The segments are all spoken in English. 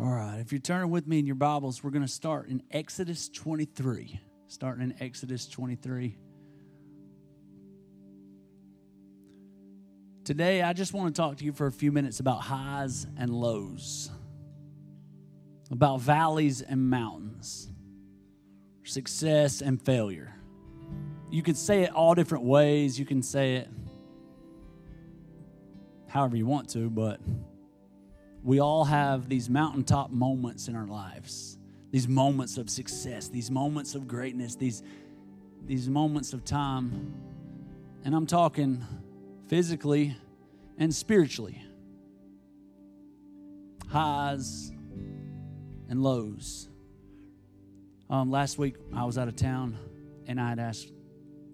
All right, if you're turning with me in your Bibles, we're going to start in Exodus 23. Starting in Exodus 23. Today, I just want to talk to you for a few minutes about highs and lows, about valleys and mountains, success and failure. You can say it all different ways. You can say it however you want to, but we all have these mountaintop moments in our lives these moments of success these moments of greatness these these moments of time. And i'm talking physically and spiritually. Highs and lows. Um, last week i was out of town and i had asked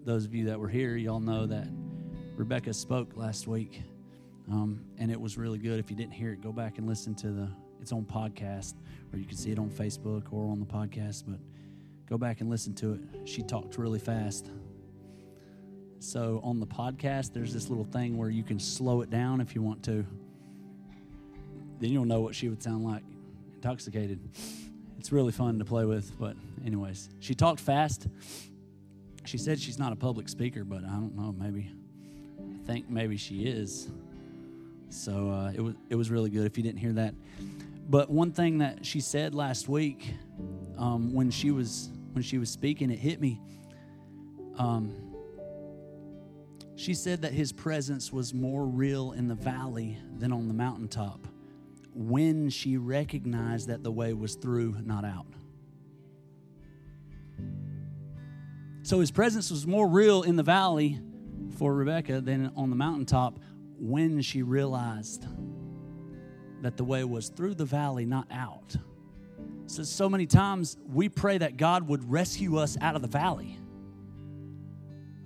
those of you that were here y'all know that rebecca spoke last week um, and it was really good. If you didn't hear it, go back and listen to the. It's on podcast, or you can see it on Facebook or on the podcast. But go back and listen to it. She talked really fast. So on the podcast, there's this little thing where you can slow it down if you want to. Then you'll know what she would sound like, intoxicated. It's really fun to play with. But anyways, she talked fast. She said she's not a public speaker, but I don't know. Maybe I think maybe she is. So uh, it was it was really good. If you didn't hear that, but one thing that she said last week um, when she was when she was speaking, it hit me. Um, she said that his presence was more real in the valley than on the mountaintop when she recognized that the way was through, not out. So his presence was more real in the valley for Rebecca than on the mountaintop when she realized that the way was through the valley, not out. So, so many times we pray that God would rescue us out of the valley.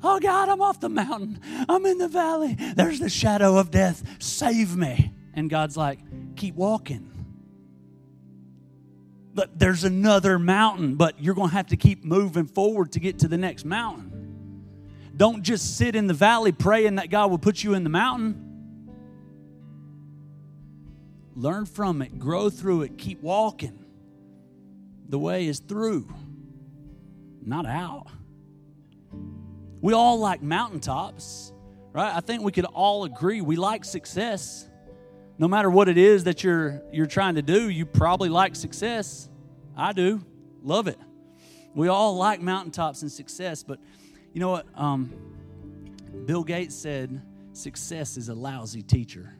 Oh God, I'm off the mountain. I'm in the valley. There's the shadow of death. Save me. And God's like, keep walking. But there's another mountain, but you're going to have to keep moving forward to get to the next mountain. Don't just sit in the valley praying that God will put you in the mountain. Learn from it, grow through it, keep walking. The way is through, not out. We all like mountaintops, right? I think we could all agree we like success. No matter what it is that you're you're trying to do, you probably like success. I do. Love it. We all like mountaintops and success, but you know what? Um, Bill Gates said success is a lousy teacher.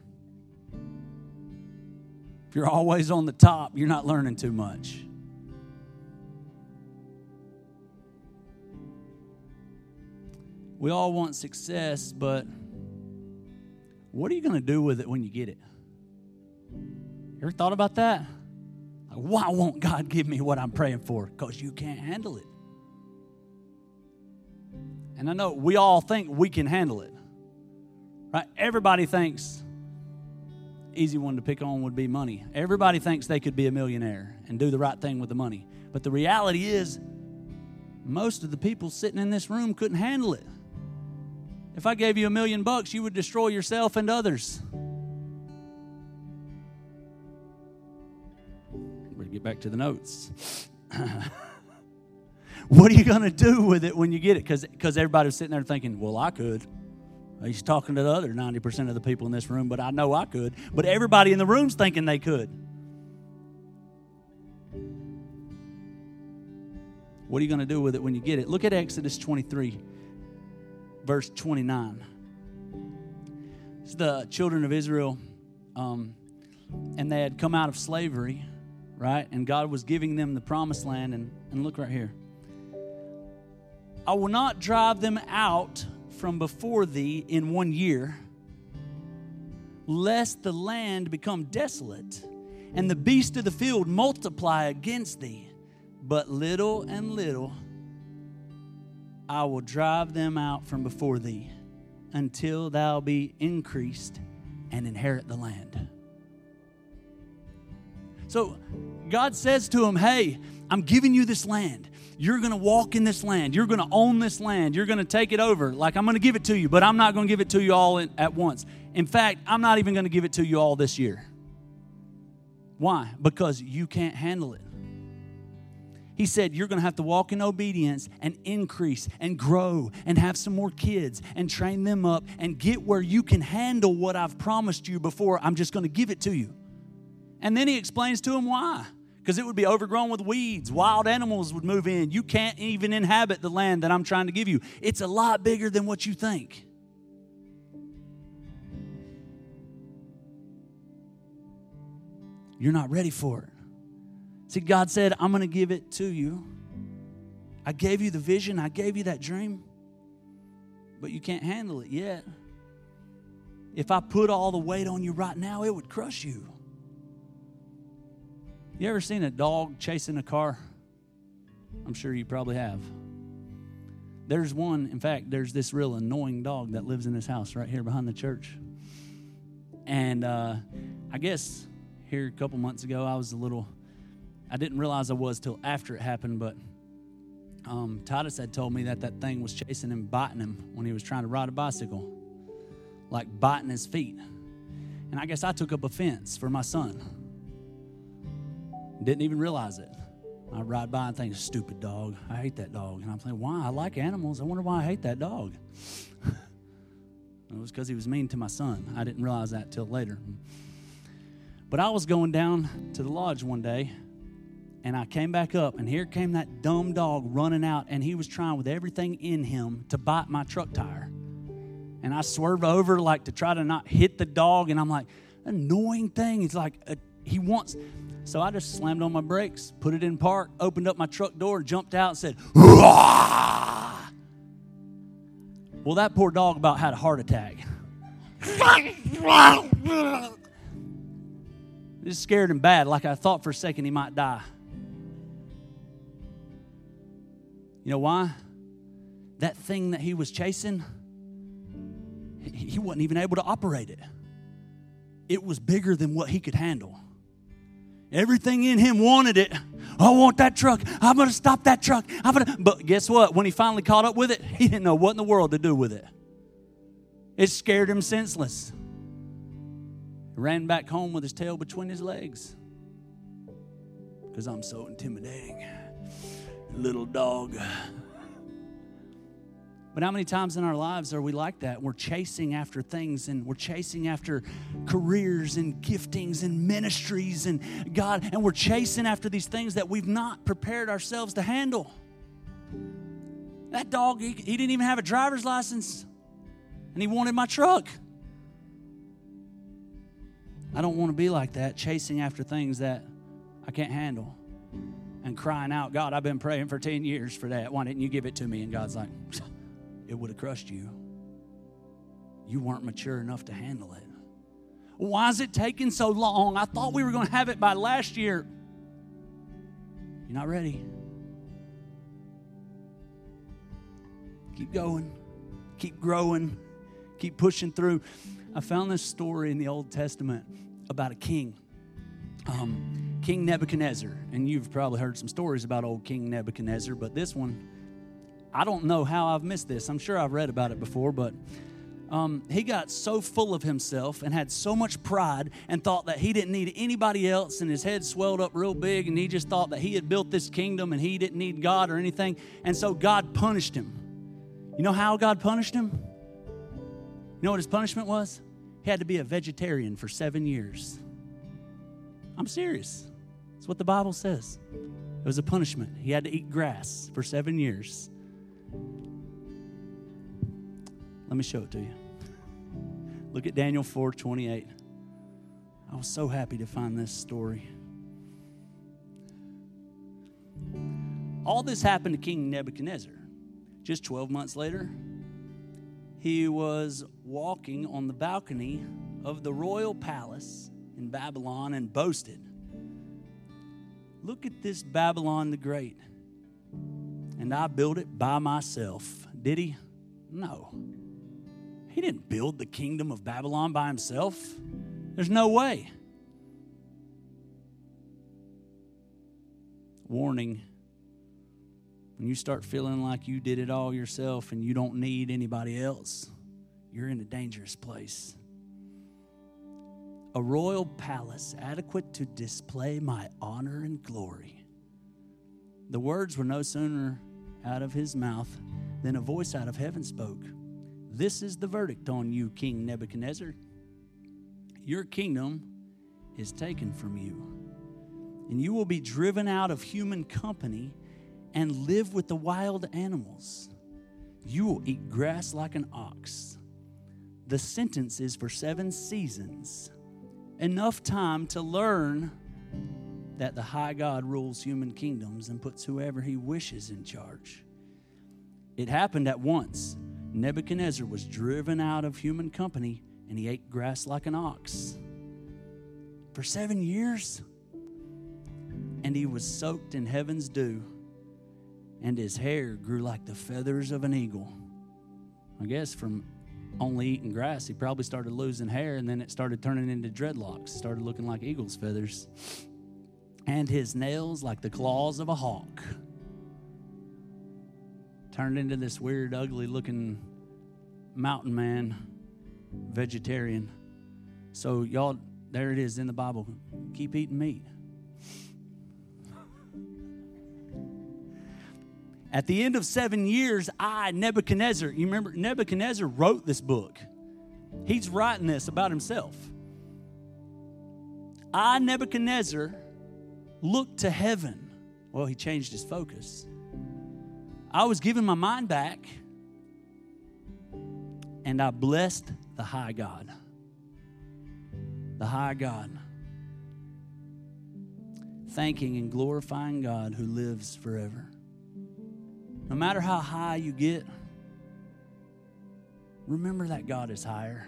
If you're always on the top, you're not learning too much. We all want success, but what are you going to do with it when you get it? Ever thought about that? Like, why won't God give me what I'm praying for? Because you can't handle it. And I know we all think we can handle it. Right? Everybody thinks easy one to pick on would be money. Everybody thinks they could be a millionaire and do the right thing with the money. But the reality is, most of the people sitting in this room couldn't handle it. If I gave you a million bucks, you would destroy yourself and others. Better get back to the notes. what are you going to do with it when you get it? Because everybody's sitting there thinking, well, I could. He's talking to the other 90% of the people in this room, but I know I could. But everybody in the room's thinking they could. What are you going to do with it when you get it? Look at Exodus 23, verse 29. It's the children of Israel, um, and they had come out of slavery, right? And God was giving them the promised land. And, and look right here. I will not drive them out from before thee in one year, lest the land become desolate and the beast of the field multiply against thee. But little and little I will drive them out from before thee until thou be increased and inherit the land. So God says to him, Hey, I'm giving you this land. You're going to walk in this land. You're going to own this land. You're going to take it over. Like, I'm going to give it to you, but I'm not going to give it to you all in, at once. In fact, I'm not even going to give it to you all this year. Why? Because you can't handle it. He said, You're going to have to walk in obedience and increase and grow and have some more kids and train them up and get where you can handle what I've promised you before I'm just going to give it to you. And then he explains to him why. Because it would be overgrown with weeds. Wild animals would move in. You can't even inhabit the land that I'm trying to give you. It's a lot bigger than what you think. You're not ready for it. See, God said, I'm going to give it to you. I gave you the vision, I gave you that dream, but you can't handle it yet. If I put all the weight on you right now, it would crush you. You ever seen a dog chasing a car? I'm sure you probably have. There's one, in fact, there's this real annoying dog that lives in this house right here behind the church. And uh, I guess here a couple months ago, I was a little, I didn't realize I was till after it happened, but um, Titus had told me that that thing was chasing him, biting him when he was trying to ride a bicycle, like biting his feet. And I guess I took up offense for my son. Didn't even realize it. I ride by and think, stupid dog. I hate that dog. And I'm thinking, why? I like animals. I wonder why I hate that dog. it was because he was mean to my son. I didn't realize that till later. But I was going down to the lodge one day and I came back up, and here came that dumb dog running out, and he was trying with everything in him to bite my truck tire. And I swerved over like to try to not hit the dog, and I'm like, annoying thing. He's like, uh, he wants. So I just slammed on my brakes, put it in park, opened up my truck door, jumped out, and said! Well, that poor dog about had a heart attack. It scared him bad, like I thought for a second he might die. You know why? That thing that he was chasing, he wasn't even able to operate it. It was bigger than what he could handle. Everything in him wanted it. I want that truck. I'm going to stop that truck. I'm gonna... But guess what? When he finally caught up with it, he didn't know what in the world to do with it. It scared him senseless. Ran back home with his tail between his legs because I'm so intimidating. Little dog. But how many times in our lives are we like that? We're chasing after things and we're chasing after careers and giftings and ministries and God, and we're chasing after these things that we've not prepared ourselves to handle. That dog, he, he didn't even have a driver's license and he wanted my truck. I don't want to be like that, chasing after things that I can't handle and crying out, God, I've been praying for 10 years for that. Why didn't you give it to me? And God's like, it would have crushed you. You weren't mature enough to handle it. Why is it taking so long? I thought we were going to have it by last year. You're not ready. Keep going, keep growing, keep pushing through. I found this story in the Old Testament about a king, um, King Nebuchadnezzar. And you've probably heard some stories about old King Nebuchadnezzar, but this one, I don't know how I've missed this. I'm sure I've read about it before, but um, he got so full of himself and had so much pride and thought that he didn't need anybody else, and his head swelled up real big, and he just thought that he had built this kingdom and he didn't need God or anything. And so God punished him. You know how God punished him? You know what his punishment was? He had to be a vegetarian for seven years. I'm serious. That's what the Bible says. It was a punishment. He had to eat grass for seven years. Let me show it to you. Look at Daniel 4 28. I was so happy to find this story. All this happened to King Nebuchadnezzar. Just 12 months later, he was walking on the balcony of the royal palace in Babylon and boasted, Look at this Babylon the Great. And I built it by myself. Did he? No. He didn't build the kingdom of Babylon by himself. There's no way. Warning when you start feeling like you did it all yourself and you don't need anybody else, you're in a dangerous place. a royal palace adequate to display my honor and glory. The words were no sooner out of his mouth than a voice out of heaven spoke. This is the verdict on you, King Nebuchadnezzar. Your kingdom is taken from you, and you will be driven out of human company and live with the wild animals. You will eat grass like an ox. The sentence is for seven seasons, enough time to learn that the high God rules human kingdoms and puts whoever he wishes in charge. It happened at once. Nebuchadnezzar was driven out of human company and he ate grass like an ox. For seven years, and he was soaked in heaven's dew and his hair grew like the feathers of an eagle. I guess from only eating grass, he probably started losing hair, and then it started turning into dreadlocks, started looking like eagle's feathers. And his nails like the claws of a hawk. Turned into this weird, ugly looking mountain man, vegetarian. So, y'all, there it is in the Bible. Keep eating meat. At the end of seven years, I, Nebuchadnezzar, you remember, Nebuchadnezzar wrote this book. He's writing this about himself. I, Nebuchadnezzar, looked to heaven. Well, he changed his focus. I was giving my mind back, and I blessed the high God. The high God. Thanking and glorifying God who lives forever. No matter how high you get, remember that God is higher.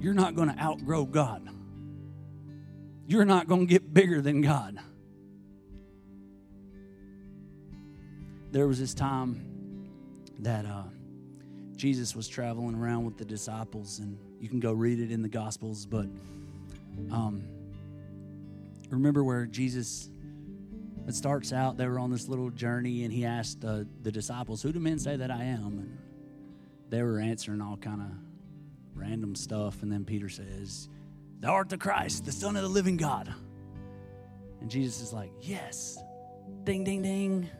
You're not going to outgrow God. You're not going to get bigger than God. There was this time that uh, Jesus was traveling around with the disciples, and you can go read it in the Gospels, but um, remember where Jesus it starts out, they were on this little journey, and he asked uh, the disciples, Who do men say that I am? And they were answering all kind of random stuff. And then Peter says, Thou art the Christ, the Son of the living God. And Jesus is like, Yes. Ding, ding, ding.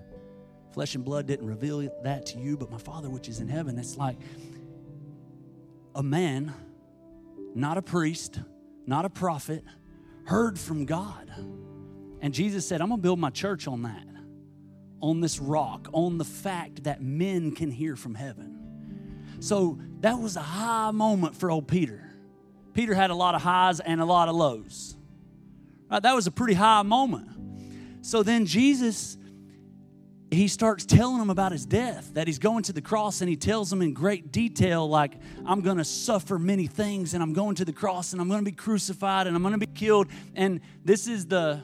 Flesh and blood didn't reveal that to you, but my Father which is in heaven. It's like a man, not a priest, not a prophet, heard from God and Jesus said, I'm going to build my church on that, on this rock, on the fact that men can hear from heaven. So that was a high moment for old Peter. Peter had a lot of highs and a lot of lows. Right? That was a pretty high moment. So then Jesus, he starts telling them about his death, that he's going to the cross, and he tells them in great detail, like, I'm going to suffer many things, and I'm going to the cross, and I'm going to be crucified, and I'm going to be killed. And this is the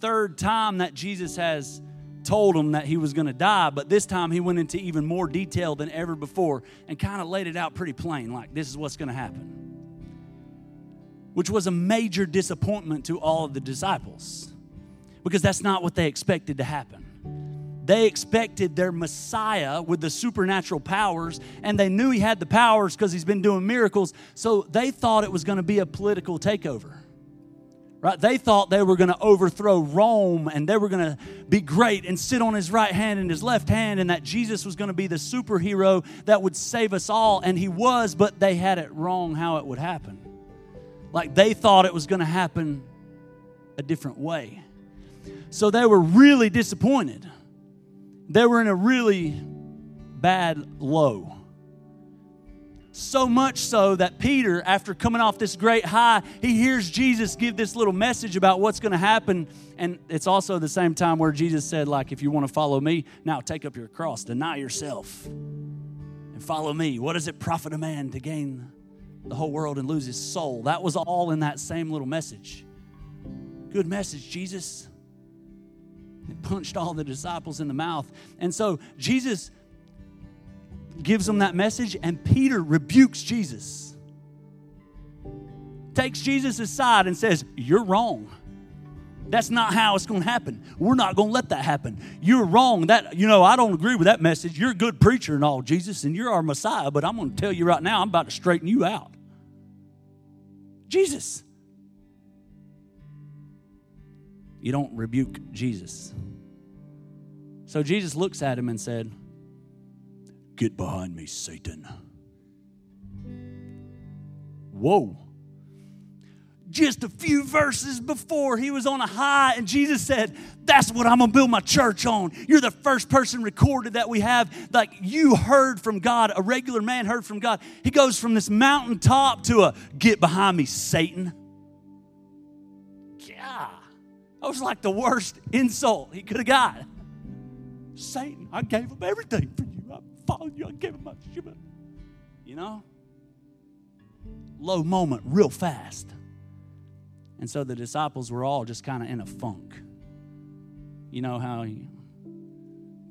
third time that Jesus has told him that he was going to die, but this time he went into even more detail than ever before and kind of laid it out pretty plain like, this is what's going to happen. Which was a major disappointment to all of the disciples because that's not what they expected to happen. They expected their Messiah with the supernatural powers, and they knew he had the powers because he's been doing miracles, so they thought it was going to be a political takeover. Right? They thought they were going to overthrow Rome and they were going to be great and sit on his right hand and his left hand, and that Jesus was going to be the superhero that would save us all. And he was, but they had it wrong how it would happen. Like they thought it was going to happen a different way. So they were really disappointed. They were in a really bad low. So much so that Peter, after coming off this great high, he hears Jesus give this little message about what's going to happen. And it's also the same time where Jesus said, like, if you want to follow me, now take up your cross, deny yourself, and follow me. What does it profit a man to gain the whole world and lose his soul? That was all in that same little message. Good message, Jesus. Punched all the disciples in the mouth. And so Jesus gives them that message, and Peter rebukes Jesus. Takes Jesus aside and says, You're wrong. That's not how it's going to happen. We're not going to let that happen. You're wrong. That you know, I don't agree with that message. You're a good preacher and all, Jesus, and you're our Messiah, but I'm going to tell you right now, I'm about to straighten you out. Jesus. You don't rebuke Jesus. So Jesus looks at him and said, Get behind me, Satan. Whoa. Just a few verses before, he was on a high, and Jesus said, That's what I'm gonna build my church on. You're the first person recorded that we have. Like you heard from God, a regular man heard from God. He goes from this mountaintop to a get behind me, Satan. Yeah. That was like the worst insult he could have got. Satan, I gave him everything for you. I followed you, I gave him my shit. You know? Low moment, real fast. And so the disciples were all just kind of in a funk. You know how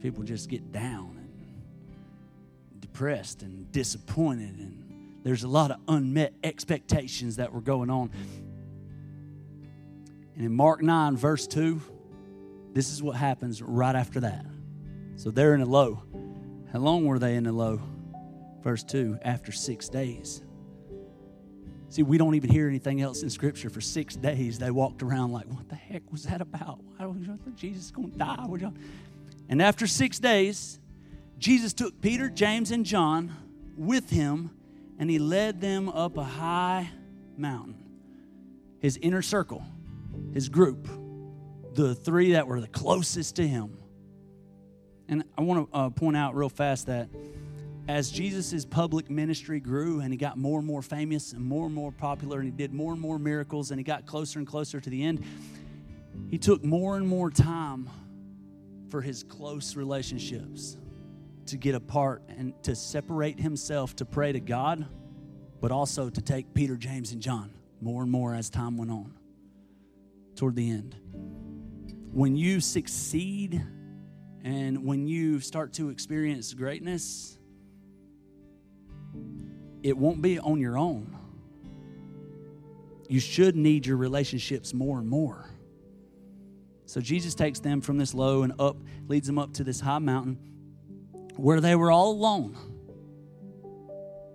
people just get down and depressed and disappointed, and there's a lot of unmet expectations that were going on. And in Mark 9, verse 2, this is what happens right after that. So they're in a low. How long were they in a low? Verse 2 after six days. See, we don't even hear anything else in Scripture. For six days, they walked around like, what the heck was that about? Why was Jesus is going to die? And after six days, Jesus took Peter, James, and John with him, and he led them up a high mountain. His inner circle, his group, the three that were the closest to him. And I want to uh, point out real fast that as Jesus' public ministry grew and he got more and more famous and more and more popular and he did more and more miracles and he got closer and closer to the end, he took more and more time for his close relationships to get apart and to separate himself to pray to God, but also to take Peter, James, and John more and more as time went on toward the end. When you succeed and when you start to experience greatness, it won't be on your own. You should need your relationships more and more. So Jesus takes them from this low and up, leads them up to this high mountain where they were all alone.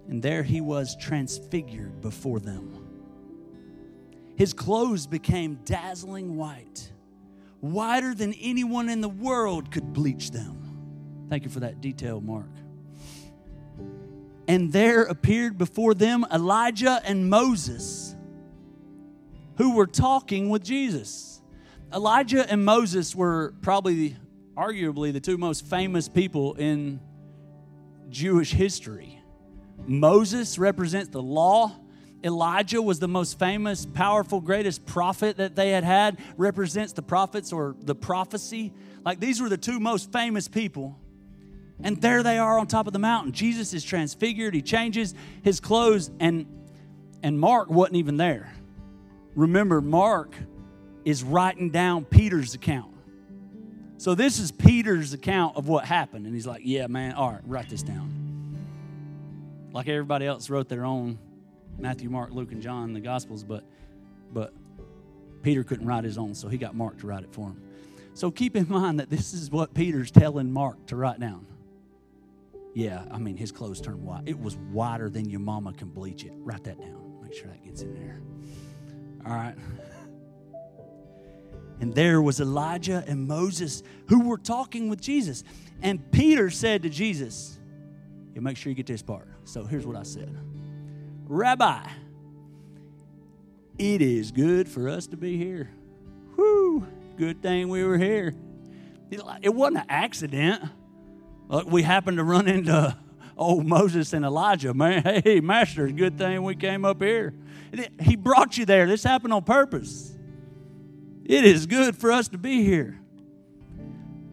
And there he was transfigured before them. His clothes became dazzling white, whiter than anyone in the world could bleach them. Thank you for that detail, Mark. And there appeared before them Elijah and Moses, who were talking with Jesus. Elijah and Moses were probably, arguably, the two most famous people in Jewish history. Moses represents the law. Elijah was the most famous, powerful, greatest prophet that they had had, represents the prophets or the prophecy. Like these were the two most famous people. And there they are on top of the mountain. Jesus is transfigured. He changes his clothes, and, and Mark wasn't even there. Remember, Mark is writing down Peter's account. So this is Peter's account of what happened. And he's like, Yeah, man, all right, write this down. Like everybody else wrote their own Matthew, Mark, Luke, and John, the Gospels, but but Peter couldn't write his own, so he got Mark to write it for him. So keep in mind that this is what Peter's telling Mark to write down. Yeah, I mean, his clothes turned white. It was whiter than your mama can bleach it. Write that down. Make sure that gets in there. All right. And there was Elijah and Moses who were talking with Jesus. And Peter said to Jesus, yeah, make sure you get this part. So here's what I said Rabbi, it is good for us to be here. Whoo, good thing we were here. It wasn't an accident. Look, we happened to run into old Moses and Elijah. Man, hey, Master, good thing we came up here. He brought you there. This happened on purpose. It is good for us to be here.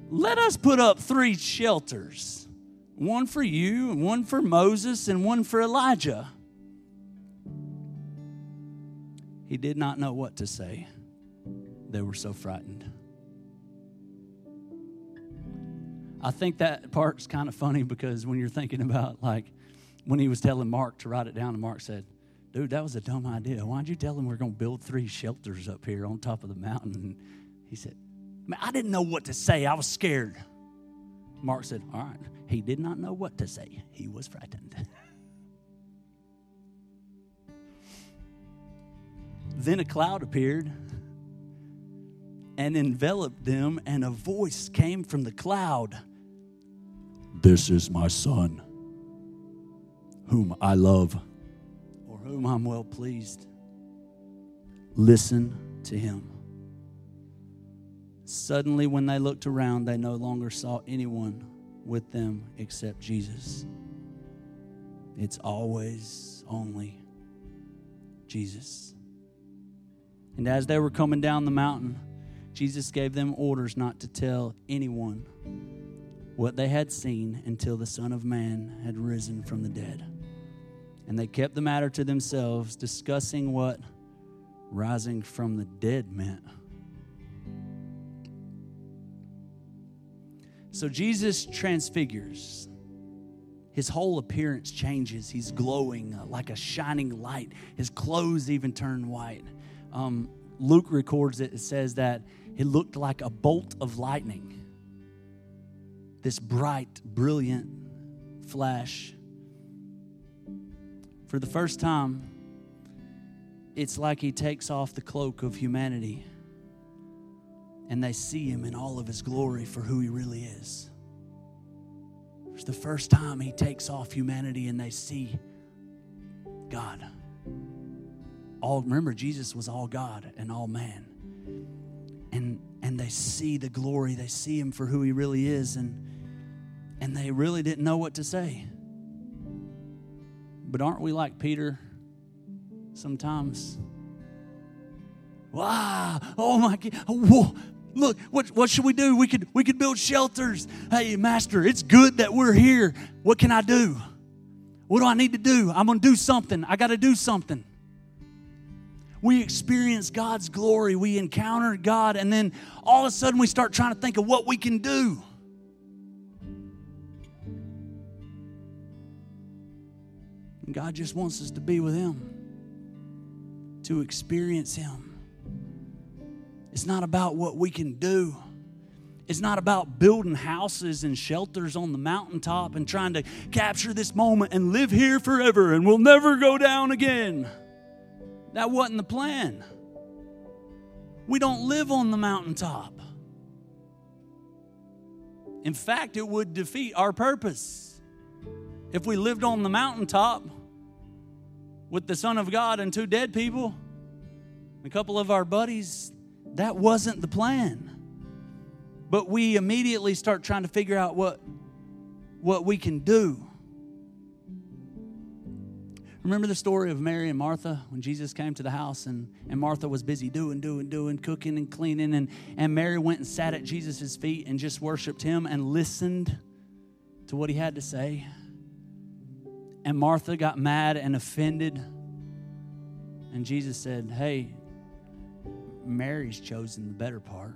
Let us put up three shelters one for you, and one for Moses, and one for Elijah. He did not know what to say. They were so frightened. I think that part's kind of funny because when you're thinking about like when he was telling Mark to write it down, and Mark said, Dude, that was a dumb idea. Why'd you tell him we're going to build three shelters up here on top of the mountain? And he said, Man, I didn't know what to say. I was scared. Mark said, All right. He did not know what to say, he was frightened. Then a cloud appeared and enveloped them, and a voice came from the cloud This is my son, whom I love, or whom I'm well pleased. Listen to him. Suddenly, when they looked around, they no longer saw anyone with them except Jesus. It's always only Jesus. And as they were coming down the mountain, Jesus gave them orders not to tell anyone what they had seen until the Son of Man had risen from the dead. And they kept the matter to themselves, discussing what rising from the dead meant. So Jesus transfigures. His whole appearance changes. He's glowing uh, like a shining light. His clothes even turn white. Um, Luke records it. It says that it looked like a bolt of lightning. This bright, brilliant flash. For the first time, it's like he takes off the cloak of humanity and they see him in all of his glory for who he really is. It's the first time he takes off humanity and they see God. All remember Jesus was all God and all man. And and they see the glory, they see him for who he really is and and they really didn't know what to say. But aren't we like Peter sometimes? Wow, oh my God, look what, what should we do? We could we could build shelters. Hey master it's good that we're here. What can i do? What do i need to do? I'm gonna do something. I gotta do something we experience god's glory we encounter god and then all of a sudden we start trying to think of what we can do and god just wants us to be with him to experience him it's not about what we can do. It's not about building houses and shelters on the mountaintop and trying to capture this moment and live here forever and we'll never go down again. That wasn't the plan. We don't live on the mountaintop. In fact, it would defeat our purpose. If we lived on the mountaintop with the Son of God and two dead people, a couple of our buddies, that wasn't the plan. But we immediately start trying to figure out what, what we can do. Remember the story of Mary and Martha when Jesus came to the house and, and Martha was busy doing, doing, doing, cooking and cleaning. And, and Mary went and sat at Jesus' feet and just worshiped him and listened to what he had to say. And Martha got mad and offended. And Jesus said, Hey, Mary's chosen the better part.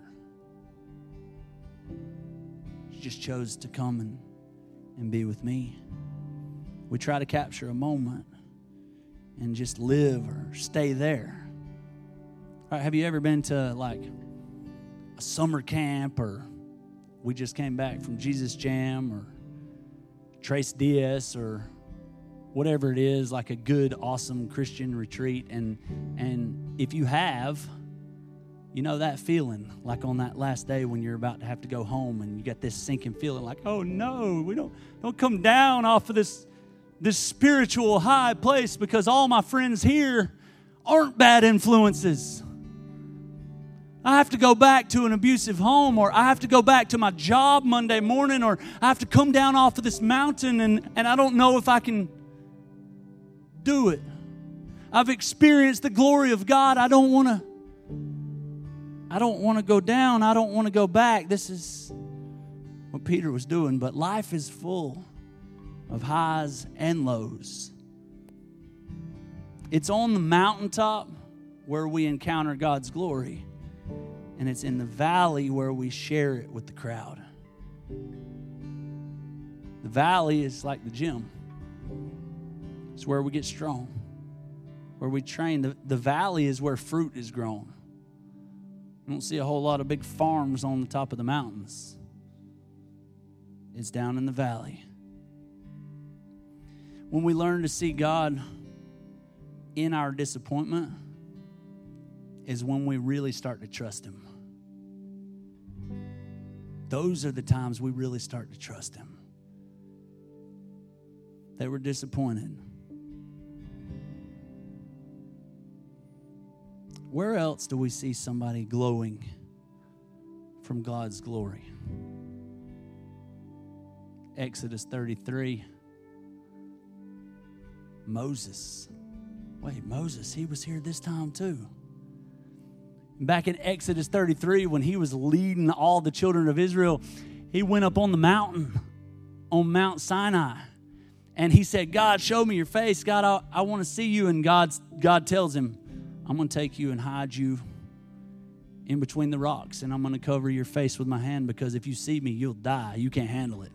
She just chose to come and, and be with me. We try to capture a moment and just live or stay there. Have you ever been to like a summer camp or we just came back from Jesus Jam or Tres Dias or whatever it is, like a good, awesome Christian retreat. And and if you have, you know that feeling, like on that last day when you're about to have to go home and you got this sinking feeling like, oh no, we don't don't come down off of this this spiritual high place because all my friends here aren't bad influences. I have to go back to an abusive home, or I have to go back to my job Monday morning, or I have to come down off of this mountain and, and I don't know if I can do it. I've experienced the glory of God. I don't want to I don't want to go down. I don't want to go back. This is what Peter was doing. But life is full of highs and lows. It's on the mountaintop where we encounter God's glory, and it's in the valley where we share it with the crowd. The valley is like the gym, it's where we get strong, where we train. The, the valley is where fruit is grown. You don't see a whole lot of big farms on the top of the mountains. It's down in the valley. When we learn to see God in our disappointment, is when we really start to trust Him. Those are the times we really start to trust Him. They were disappointed. Where else do we see somebody glowing from God's glory? Exodus 33. Moses. Wait, Moses, he was here this time too. Back in Exodus 33, when he was leading all the children of Israel, he went up on the mountain, on Mount Sinai, and he said, God, show me your face. God, I, I want to see you. And God's, God tells him, I'm going to take you and hide you in between the rocks, and I'm going to cover your face with my hand because if you see me, you'll die. You can't handle it.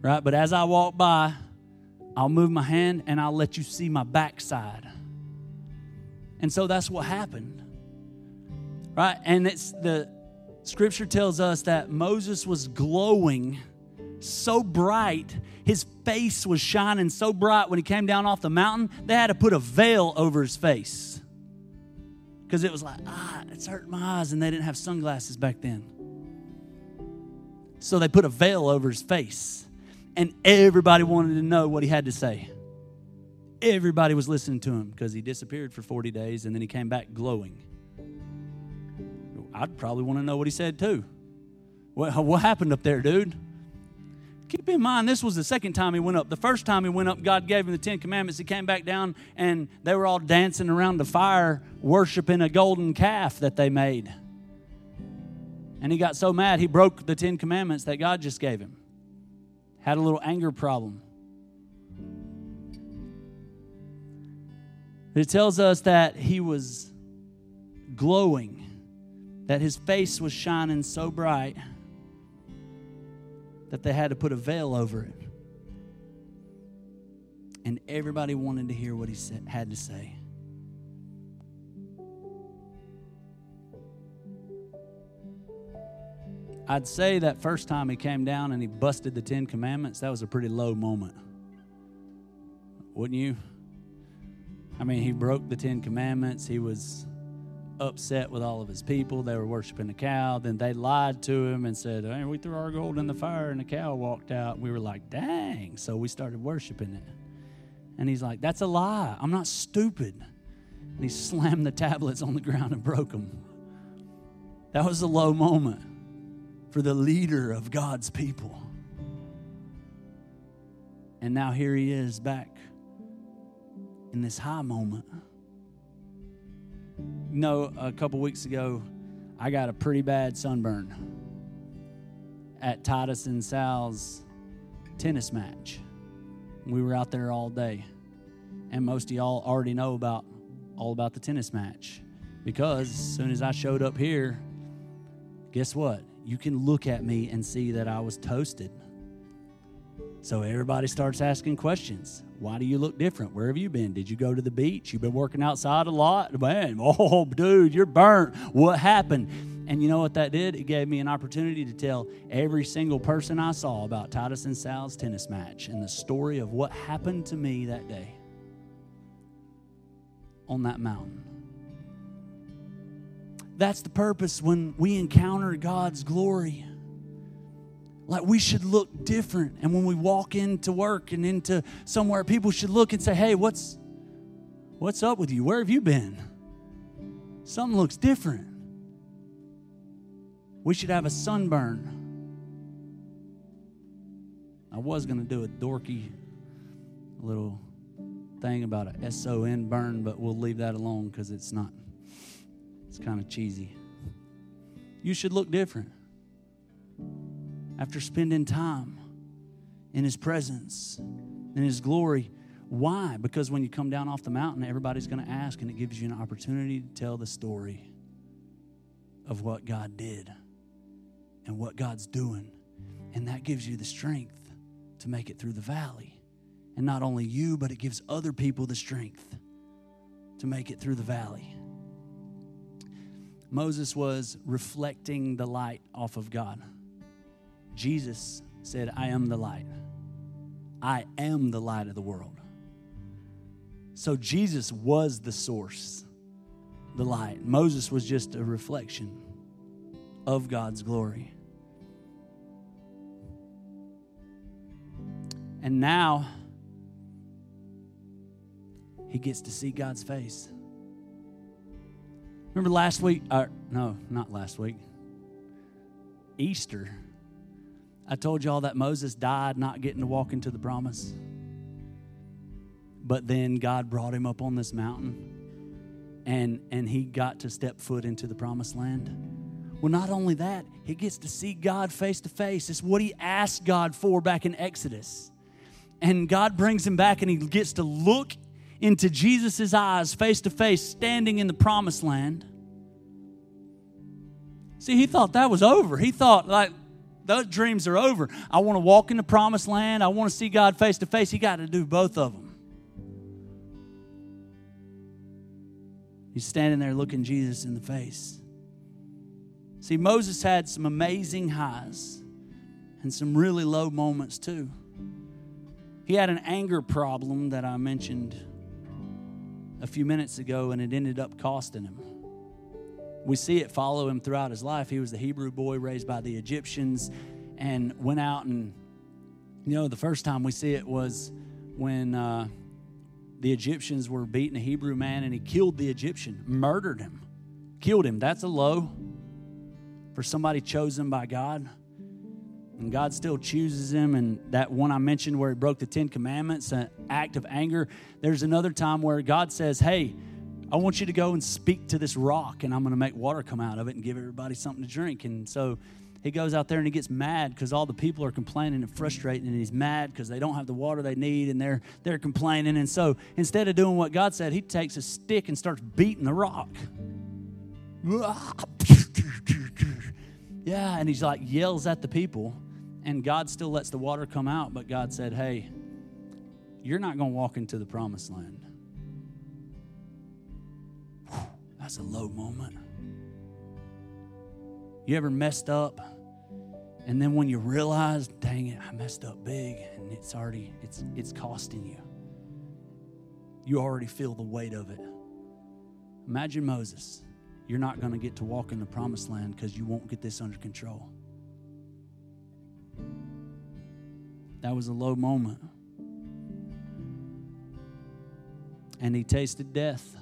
Right? But as I walk by, I'll move my hand and I'll let you see my backside. And so that's what happened. Right? And it's the scripture tells us that Moses was glowing so bright, his face was shining so bright when he came down off the mountain, they had to put a veil over his face. Because it was like, ah, it's hurting my eyes, and they didn't have sunglasses back then. So they put a veil over his face and everybody wanted to know what he had to say. Everybody was listening to him because he disappeared for 40 days and then he came back glowing. I'd probably want to know what he said too. What, what happened up there, dude? Keep in mind, this was the second time he went up. The first time he went up, God gave him the Ten Commandments. He came back down, and they were all dancing around the fire, worshiping a golden calf that they made. And he got so mad, he broke the Ten Commandments that God just gave him had a little anger problem. It tells us that he was glowing, that his face was shining so bright that they had to put a veil over it. And everybody wanted to hear what he had to say. I'd say that first time he came down and he busted the Ten Commandments, that was a pretty low moment. Wouldn't you? I mean, he broke the Ten Commandments. He was upset with all of his people. They were worshiping a cow. Then they lied to him and said, hey, We threw our gold in the fire and the cow walked out. We were like, Dang. So we started worshiping it. And he's like, That's a lie. I'm not stupid. And he slammed the tablets on the ground and broke them. That was a low moment for the leader of God's people. And now here he is back in this high moment. You know, a couple weeks ago, I got a pretty bad sunburn at Titus and Sal's tennis match. We were out there all day. And most of y'all already know about all about the tennis match because as soon as I showed up here, guess what? You can look at me and see that I was toasted. So everybody starts asking questions. Why do you look different? Where have you been? Did you go to the beach? You've been working outside a lot? Man, oh, dude, you're burnt. What happened? And you know what that did? It gave me an opportunity to tell every single person I saw about Titus and Sal's tennis match and the story of what happened to me that day on that mountain. That's the purpose when we encounter God's glory. Like we should look different. And when we walk into work and into somewhere, people should look and say, hey, what's what's up with you? Where have you been? Something looks different. We should have a sunburn. I was going to do a dorky little thing about a S O N burn, but we'll leave that alone because it's not it's kind of cheesy. You should look different after spending time in His presence, in His glory. Why? Because when you come down off the mountain, everybody's going to ask, and it gives you an opportunity to tell the story of what God did and what God's doing. And that gives you the strength to make it through the valley. And not only you, but it gives other people the strength to make it through the valley. Moses was reflecting the light off of God. Jesus said, I am the light. I am the light of the world. So Jesus was the source the light. Moses was just a reflection of God's glory. And now he gets to see God's face. Remember last week? Uh, no, not last week. Easter. I told y'all that Moses died not getting to walk into the promise. But then God brought him up on this mountain and, and he got to step foot into the promised land. Well, not only that, he gets to see God face to face. It's what he asked God for back in Exodus. And God brings him back and he gets to look into Jesus' eyes face to face, standing in the promised land. See, he thought that was over. He thought, like, those dreams are over. I want to walk in the promised land. I want to see God face to face. He got to do both of them. He's standing there looking Jesus in the face. See, Moses had some amazing highs and some really low moments too. He had an anger problem that I mentioned a few minutes ago, and it ended up costing him. We see it follow him throughout his life. He was the Hebrew boy raised by the Egyptians and went out and, you know, the first time we see it was when uh, the Egyptians were beating a Hebrew man and he killed the Egyptian, murdered him, killed him. That's a low for somebody chosen by God. And God still chooses him. And that one I mentioned where he broke the Ten Commandments, an act of anger. There's another time where God says, Hey, I want you to go and speak to this rock, and I'm going to make water come out of it and give everybody something to drink. And so he goes out there and he gets mad because all the people are complaining and frustrating, and he's mad because they don't have the water they need and they're they're complaining. And so instead of doing what God said, he takes a stick and starts beating the rock. Yeah, and he's like yells at the people and God still lets the water come out, but God said, Hey, you're not going to walk into the promised land. Whew, that's a low moment. You ever messed up? And then when you realize, dang it, I messed up big and it's already, it's, it's costing you. You already feel the weight of it. Imagine Moses. You're not going to get to walk in the promised land because you won't get this under control. That was a low moment. And he tasted death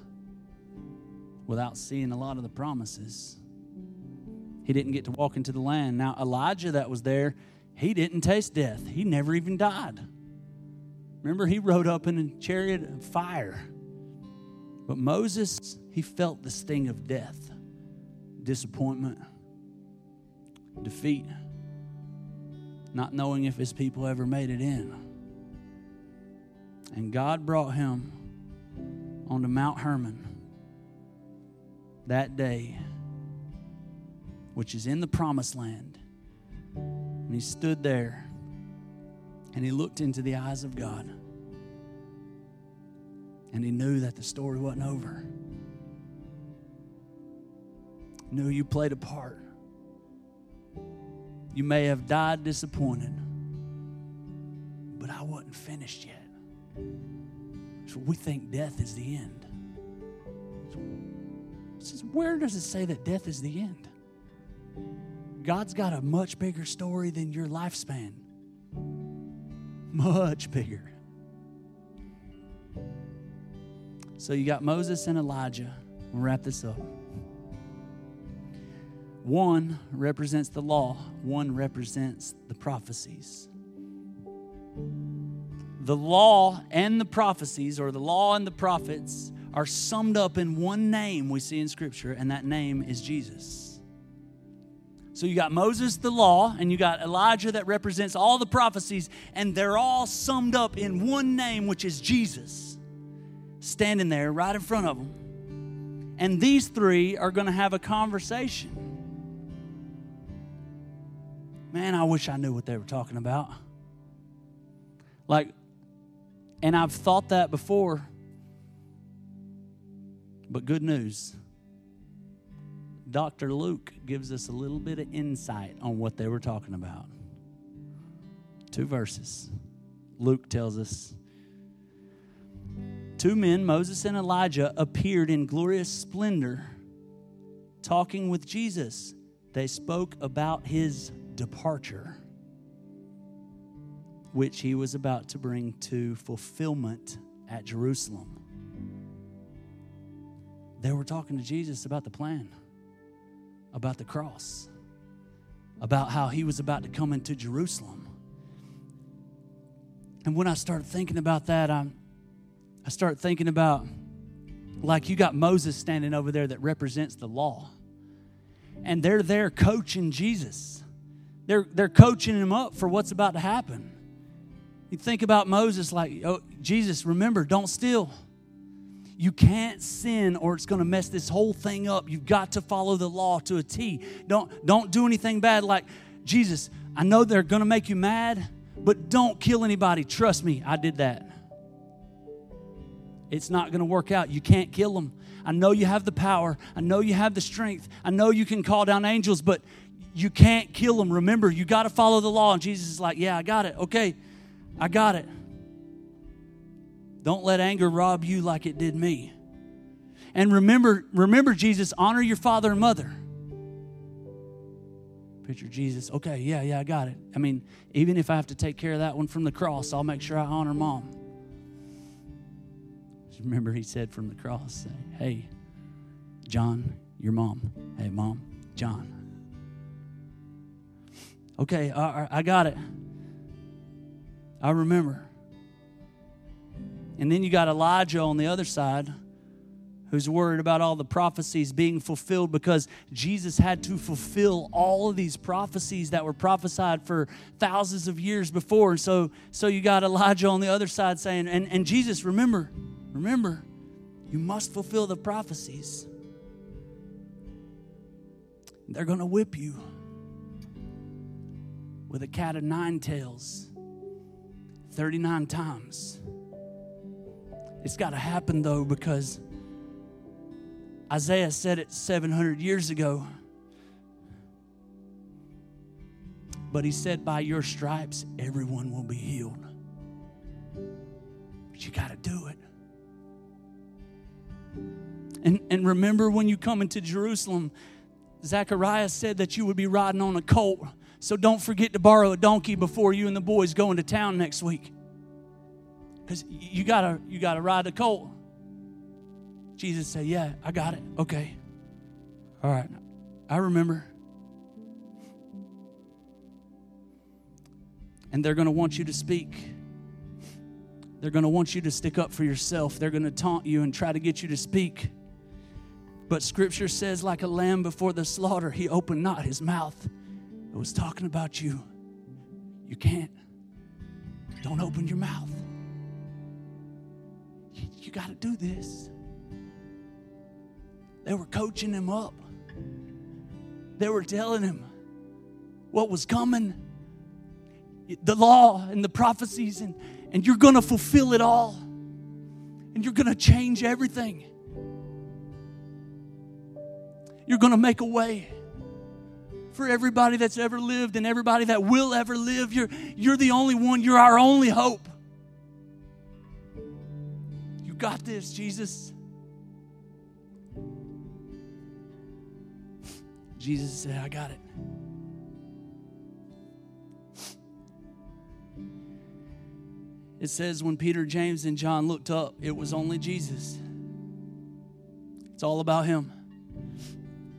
without seeing a lot of the promises. He didn't get to walk into the land. Now, Elijah, that was there, he didn't taste death. He never even died. Remember, he rode up in a chariot of fire. But Moses, he felt the sting of death, disappointment, defeat not knowing if his people ever made it in. And God brought him onto Mount Hermon that day, which is in the promised land. And he stood there and he looked into the eyes of God. And he knew that the story wasn't over. Knew you played a part. You may have died disappointed, but I wasn't finished yet. So we think death is the end. So where does it say that death is the end? God's got a much bigger story than your lifespan. Much bigger. So you got Moses and Elijah. We'll wrap this up. One represents the law, one represents the prophecies. The law and the prophecies, or the law and the prophets, are summed up in one name we see in Scripture, and that name is Jesus. So you got Moses, the law, and you got Elijah that represents all the prophecies, and they're all summed up in one name, which is Jesus, standing there right in front of them. And these three are going to have a conversation. Man, I wish I knew what they were talking about. Like, and I've thought that before, but good news. Dr. Luke gives us a little bit of insight on what they were talking about. Two verses. Luke tells us two men, Moses and Elijah, appeared in glorious splendor talking with Jesus. They spoke about his departure, which he was about to bring to fulfillment at Jerusalem. They were talking to Jesus about the plan, about the cross, about how he was about to come into Jerusalem. And when I started thinking about that, I, I started thinking about like you got Moses standing over there that represents the law. And they're there coaching Jesus. They're, they're coaching him up for what's about to happen. You think about Moses like, oh, Jesus, remember, don't steal. You can't sin or it's going to mess this whole thing up. You've got to follow the law to a T. Don't, don't do anything bad like, Jesus, I know they're going to make you mad, but don't kill anybody. Trust me, I did that. It's not going to work out. You can't kill them. I know you have the power. I know you have the strength. I know you can call down angels, but you can't kill them. Remember, you got to follow the law. And Jesus is like, Yeah, I got it. Okay, I got it. Don't let anger rob you like it did me. And remember, remember, Jesus, honor your father and mother. Picture Jesus. Okay, yeah, yeah, I got it. I mean, even if I have to take care of that one from the cross, I'll make sure I honor mom. Remember, he said from the cross, Hey, John, your mom. Hey, mom, John. Okay, I got it. I remember. And then you got Elijah on the other side who's worried about all the prophecies being fulfilled because Jesus had to fulfill all of these prophecies that were prophesied for thousands of years before. And so, so you got Elijah on the other side saying, and, and Jesus, remember, remember, you must fulfill the prophecies. They're going to whip you with a cat of nine tails 39 times. It's got to happen though because Isaiah said it 700 years ago. But he said, By your stripes, everyone will be healed. But you got to do it. And, and remember when you come into Jerusalem, Zechariah said that you would be riding on a colt. So don't forget to borrow a donkey before you and the boys go into town next week. Because you gotta you gotta ride the colt. Jesus said, Yeah, I got it. Okay. All right. I remember. And they're to want you to speak. They're going to want you to stick up for yourself. They're going to taunt you and try to get you to speak. But scripture says, like a lamb before the slaughter, he opened not his mouth. It was talking about you. You can't. Don't open your mouth. You, you got to do this. They were coaching him up. They were telling him what was coming, the law and the prophecies, and, and you're going to fulfill it all. And you're going to change everything. You're going to make a way for everybody that's ever lived and everybody that will ever live. You're, you're the only one. You're our only hope. You got this, Jesus. Jesus said, I got it. It says when Peter, James, and John looked up, it was only Jesus. It's all about him.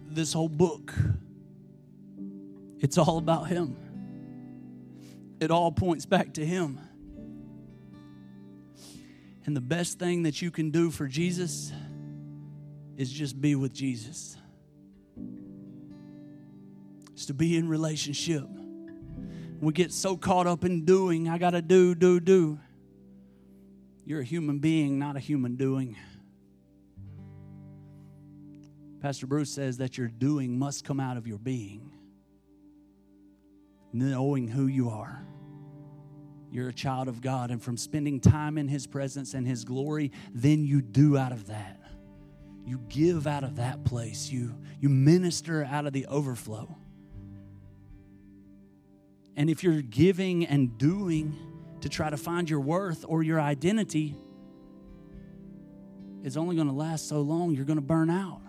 This whole book, it's all about him. It all points back to him. And the best thing that you can do for Jesus is just be with Jesus is to be in relationship. We get so caught up in doing, I got to do, do, do. You're a human being, not a human doing. Pastor Bruce says that your doing must come out of your being, knowing who you are. You're a child of God, and from spending time in His presence and His glory, then you do out of that. You give out of that place. You, you minister out of the overflow. And if you're giving and doing to try to find your worth or your identity, it's only going to last so long, you're going to burn out.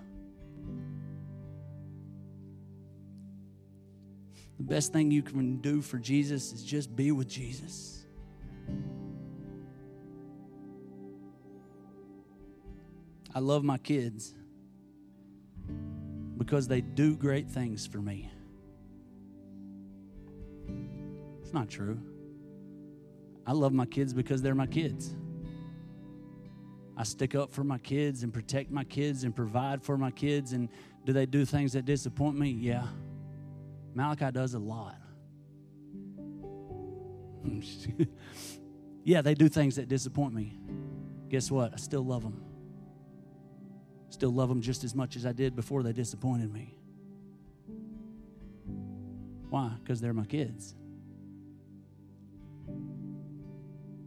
The best thing you can do for Jesus is just be with Jesus. I love my kids because they do great things for me. It's not true. I love my kids because they're my kids. I stick up for my kids and protect my kids and provide for my kids. And do they do things that disappoint me? Yeah. Malachi does a lot. yeah, they do things that disappoint me. Guess what? I still love them. Still love them just as much as I did before they disappointed me. Why? Because they're my kids.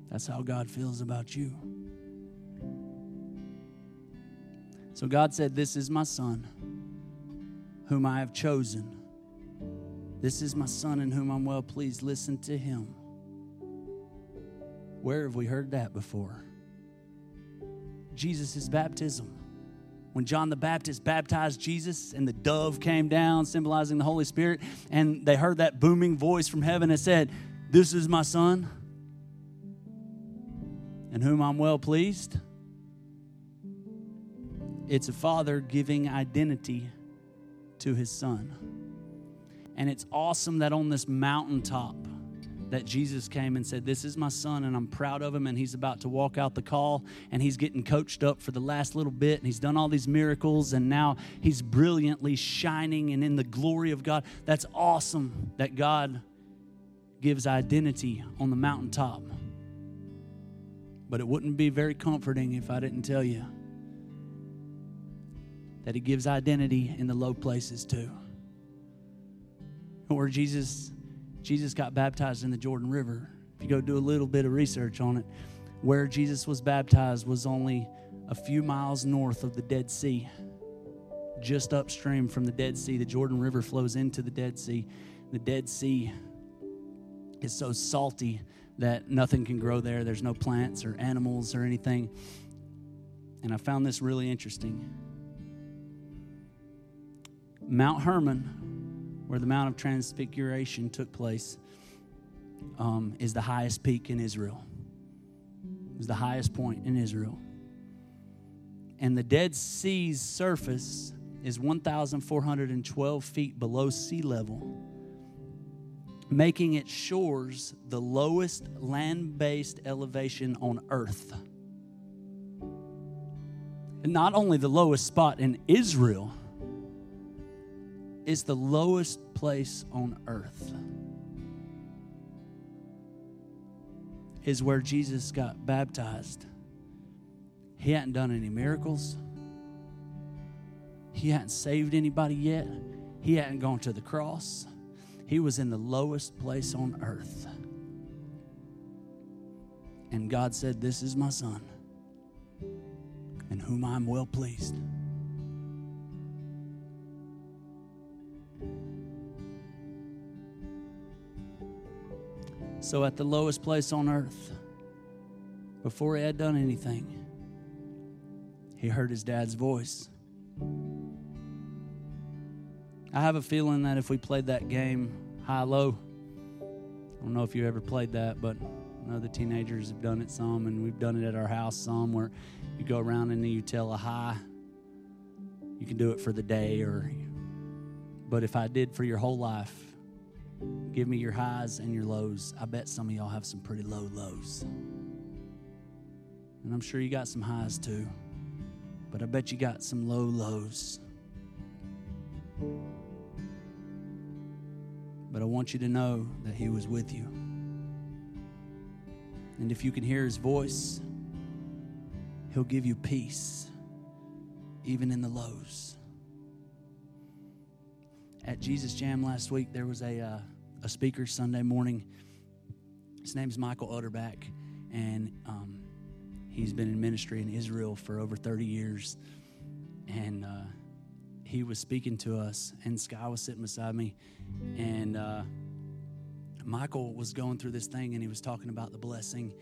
That's how God feels about you. So God said, This is my son, whom I have chosen. This is my son in whom I'm well pleased. Listen to him. Where have we heard that before? Jesus' baptism. When John the Baptist baptized Jesus and the dove came down, symbolizing the Holy Spirit, and they heard that booming voice from heaven that said, This is my son, in whom I'm well pleased. It's a father giving identity to his son. And it's awesome that on this mountaintop, that Jesus came and said, This is my son, and I'm proud of him. And he's about to walk out the call, and he's getting coached up for the last little bit, and he's done all these miracles, and now he's brilliantly shining and in the glory of God. That's awesome that God gives identity on the mountaintop. But it wouldn't be very comforting if I didn't tell you that he gives identity in the low places too. Where Jesus Jesus got baptized in the Jordan River. If you go do a little bit of research on it, where Jesus was baptized was only a few miles north of the Dead Sea. Just upstream from the Dead Sea, the Jordan River flows into the Dead Sea. The Dead Sea is so salty that nothing can grow there. There's no plants or animals or anything. And I found this really interesting. Mount Hermon where the Mount of Transfiguration took place, um, is the highest peak in Israel. Was the highest point in Israel. And the Dead Sea's surface is 1,412 feet below sea level, making its shores the lowest land based elevation on earth. And not only the lowest spot in Israel, is the lowest place on earth. Is where Jesus got baptized. He hadn't done any miracles. He hadn't saved anybody yet. He hadn't gone to the cross. He was in the lowest place on earth. And God said, This is my son, in whom I'm well pleased. So, at the lowest place on earth, before he had done anything, he heard his dad's voice. I have a feeling that if we played that game high low, I don't know if you ever played that, but I know the teenagers have done it some, and we've done it at our house some where you go around and you tell a high. You can do it for the day, or but if I did for your whole life, Give me your highs and your lows. I bet some of y'all have some pretty low lows. And I'm sure you got some highs too. But I bet you got some low lows. But I want you to know that He was with you. And if you can hear His voice, He'll give you peace, even in the lows. At Jesus Jam last week, there was a. Uh, a speaker Sunday morning. His name's Michael Utterback, and um, he's been in ministry in Israel for over 30 years. And uh, he was speaking to us, and Sky was sitting beside me, and uh, Michael was going through this thing, and he was talking about the blessing,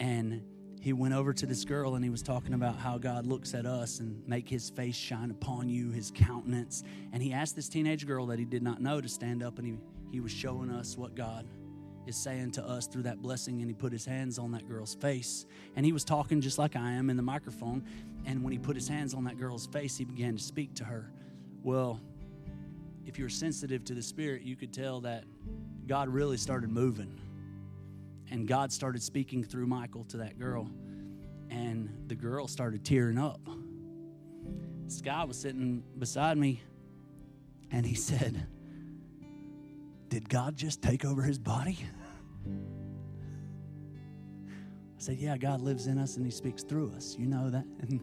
and he went over to this girl and he was talking about how God looks at us and make his face shine upon you, his countenance. And he asked this teenage girl that he did not know to stand up and he, he was showing us what God is saying to us through that blessing. And he put his hands on that girl's face. And he was talking just like I am in the microphone. And when he put his hands on that girl's face, he began to speak to her. Well, if you're sensitive to the Spirit, you could tell that God really started moving and God started speaking through Michael to that girl. And the girl started tearing up. Guy was sitting beside me, and he said, Did God just take over his body? I said, Yeah, God lives in us and he speaks through us. You know that?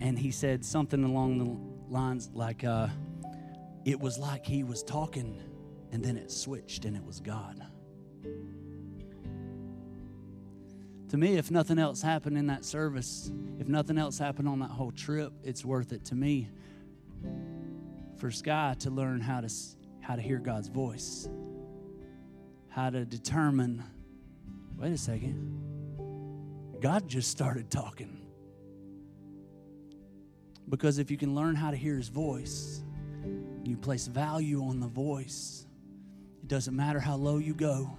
And, he said something along the lines like, uh, It was like he was talking, and then it switched, and it was God. to me, if nothing else happened in that service, if nothing else happened on that whole trip, it's worth it to me for Sky to learn how to, how to hear God's voice, how to determine wait a second, God just started talking. Because if you can learn how to hear his voice, you place value on the voice, it doesn't matter how low you go.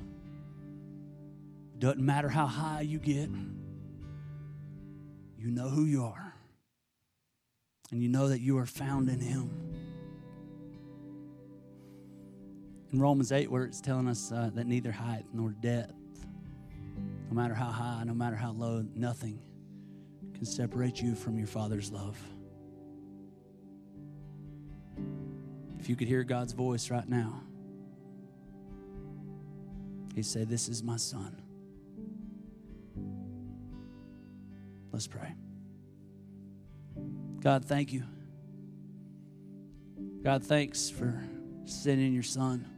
It doesn't matter how high you get, you know who you are. And you know that you are found in Him. In Romans 8, where it's telling us uh, that neither height nor depth, no matter how high, no matter how low, nothing can separate you from your Father's love. If you could hear God's voice right now, He'd say, This is my son. Let's pray. God, thank you. God, thanks for sending your son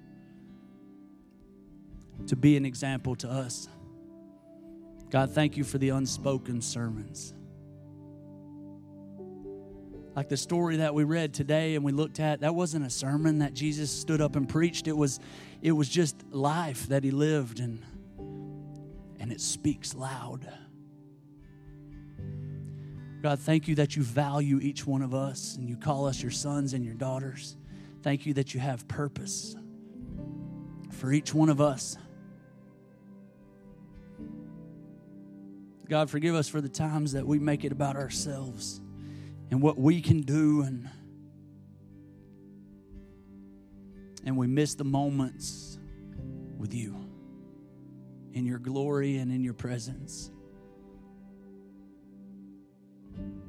to be an example to us. God, thank you for the unspoken sermons. Like the story that we read today and we looked at, that wasn't a sermon that Jesus stood up and preached. It was, it was just life that he lived and, and it speaks loud. God, thank you that you value each one of us and you call us your sons and your daughters. Thank you that you have purpose for each one of us. God, forgive us for the times that we make it about ourselves and what we can do and and we miss the moments with you in your glory and in your presence.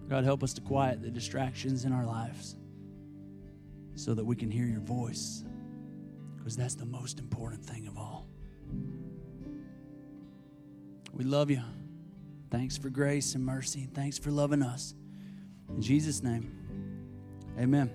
God, help us to quiet the distractions in our lives so that we can hear your voice, because that's the most important thing of all. We love you. Thanks for grace and mercy. Thanks for loving us. In Jesus' name, amen.